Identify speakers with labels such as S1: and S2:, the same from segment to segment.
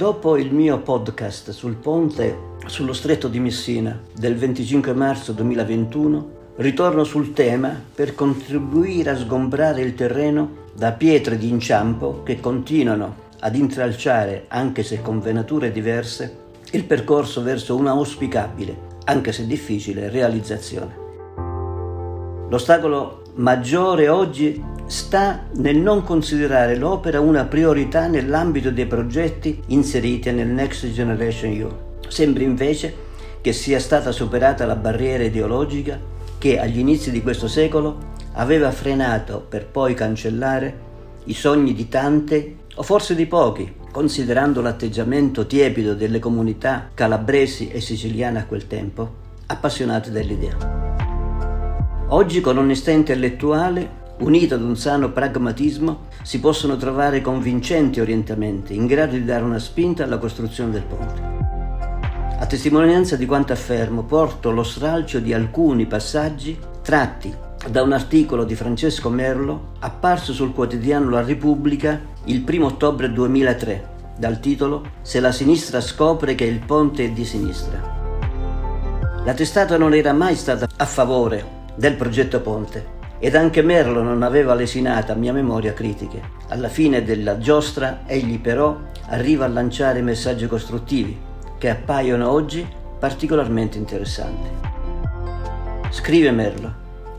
S1: Dopo il mio podcast sul ponte sullo stretto di Messina del 25 marzo 2021, ritorno sul tema per contribuire a sgombrare il terreno da pietre di inciampo che continuano ad intralciare, anche se con venature diverse, il percorso verso una auspicabile, anche se difficile, realizzazione. L'ostacolo maggiore oggi sta nel non considerare l'opera una priorità nell'ambito dei progetti inseriti nel Next Generation EU. Sembra invece che sia stata superata la barriera ideologica che agli inizi di questo secolo aveva frenato per poi cancellare i sogni di tante o forse di pochi, considerando l'atteggiamento tiepido delle comunità calabresi e siciliane a quel tempo, appassionate dell'idea. Oggi con onestà intellettuale, unita ad un sano pragmatismo, si possono trovare convincenti orientamenti in grado di dare una spinta alla costruzione del ponte. A testimonianza di quanto affermo, porto lo stralcio di alcuni passaggi tratti da un articolo di Francesco Merlo apparso sul quotidiano La Repubblica il 1 ottobre 2003 dal titolo Se la sinistra scopre che il ponte è di sinistra. La testata non era mai stata a favore del progetto Ponte ed anche Merlo non aveva lesinata a mia memoria critiche. Alla fine della giostra egli però arriva a lanciare messaggi costruttivi che appaiono oggi particolarmente interessanti. Scrive Merlo,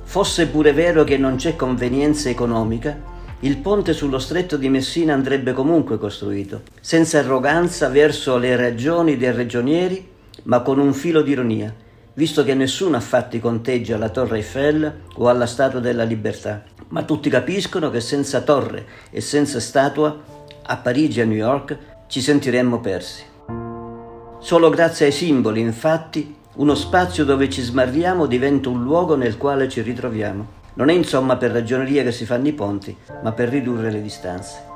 S1: fosse pure vero che non c'è convenienza economica, il ponte sullo stretto di Messina andrebbe comunque costruito, senza arroganza verso le ragioni dei regionieri, ma con un filo di ironia visto che nessuno ha fatto i conteggi alla Torre Eiffel o alla Statua della Libertà, ma tutti capiscono che senza torre e senza statua a Parigi e a New York ci sentiremmo persi. Solo grazie ai simboli, infatti, uno spazio dove ci smarriamo diventa un luogo nel quale ci ritroviamo. Non è insomma per ragioneria che si fanno i ponti, ma per ridurre le distanze.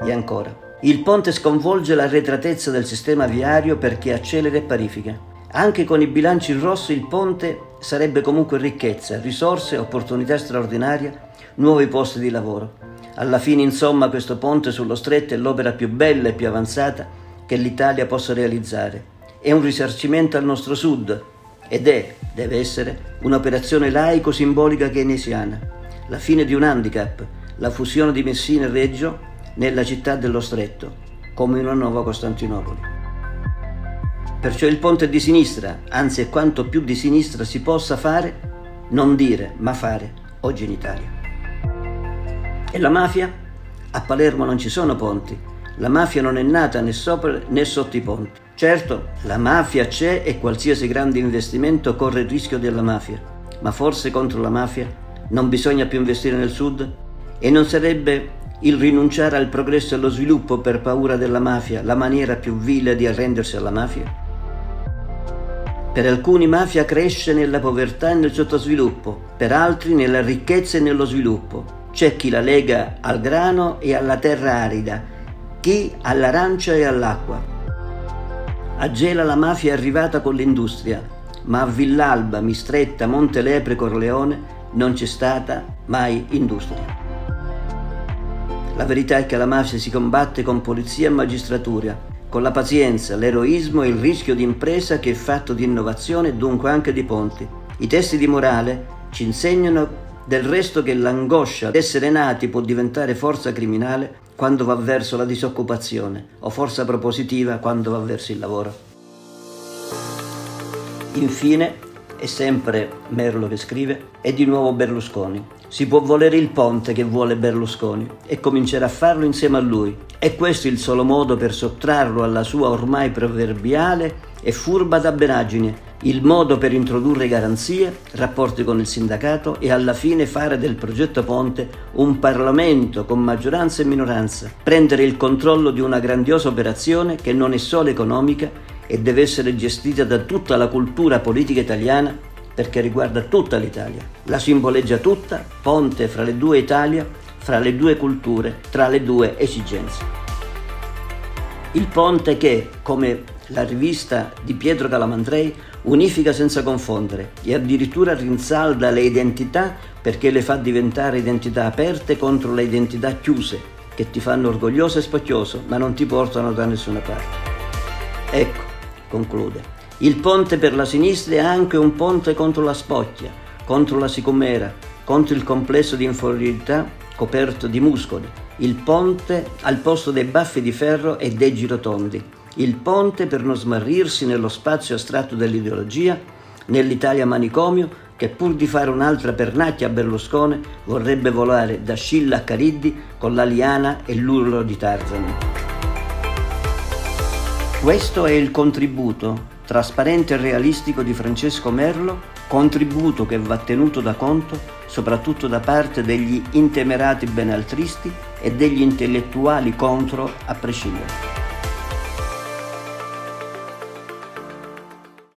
S1: E ancora, il ponte sconvolge l'arretratezza del sistema viario perché accelera e parifica. Anche con i bilanci in rosso il ponte sarebbe comunque ricchezza, risorse, opportunità straordinarie, nuovi posti di lavoro. Alla fine, insomma, questo ponte sullo stretto è l'opera più bella e più avanzata che l'Italia possa realizzare. È un risarcimento al nostro sud ed è, deve essere, un'operazione laico-simbolica keynesiana. La fine di un handicap, la fusione di Messina e Reggio nella città dello stretto, come una nuova Costantinopoli. Perciò il ponte è di sinistra, anzi è quanto più di sinistra si possa fare, non dire, ma fare, oggi in Italia. E la mafia? A Palermo non ci sono ponti. La mafia non è nata né sopra né sotto i ponti. Certo, la mafia c'è e qualsiasi grande investimento corre il rischio della mafia. Ma forse contro la mafia non bisogna più investire nel sud? E non sarebbe il rinunciare al progresso e allo sviluppo per paura della mafia la maniera più vile di arrendersi alla mafia? Per alcuni mafia cresce nella povertà e nel sottosviluppo, per altri nella ricchezza e nello sviluppo. C'è chi la lega al grano e alla terra arida, chi all'arancia e all'acqua. A Gela la mafia è arrivata con l'industria, ma a Villalba, Mistretta, Monte Lepre, Corleone non c'è stata mai industria. La verità è che la mafia si combatte con polizia e magistratura, con la pazienza, l'eroismo e il rischio di impresa che è fatto di innovazione e dunque anche di ponti. I testi di morale ci insegnano del resto che l'angoscia d'essere nati può diventare forza criminale quando va verso la disoccupazione o forza propositiva quando va verso il lavoro. Infine, è sempre Merlo che scrive, è di nuovo Berlusconi. Si può volere il ponte che vuole Berlusconi e cominciare a farlo insieme a lui. È questo il solo modo per sottrarlo alla sua ormai proverbiale e furba dabbenaggine, il modo per introdurre garanzie, rapporti con il sindacato e alla fine fare del progetto Ponte un Parlamento con maggioranza e minoranza, prendere il controllo di una grandiosa operazione che non è solo economica e deve essere gestita da tutta la cultura politica italiana perché riguarda tutta l'Italia. La simboleggia tutta, ponte fra le due Italie, fra le due culture, tra le due esigenze. Il ponte che, come la rivista di Pietro Calamandrei, unifica senza confondere e addirittura rinsalda le identità perché le fa diventare identità aperte contro le identità chiuse che ti fanno orgoglioso e spocchioso, ma non ti portano da nessuna parte. Ecco, conclude, il ponte per la sinistra è anche un ponte contro la spocchia, contro la sicumera, contro il complesso di inferiorità coperto di muscoli, il ponte al posto dei baffi di ferro e dei girotondi, il ponte per non smarrirsi nello spazio astratto dell'ideologia, nell'Italia manicomio che pur di fare un'altra pernacchia a Berlusconi vorrebbe volare da Scilla a Cariddi con la liana e l'urlo di Tarzan. Questo è il contributo trasparente e realistico di Francesco Merlo, contributo che va tenuto da conto soprattutto da parte degli intemerati benaltristi e degli intellettuali contro a prescindere.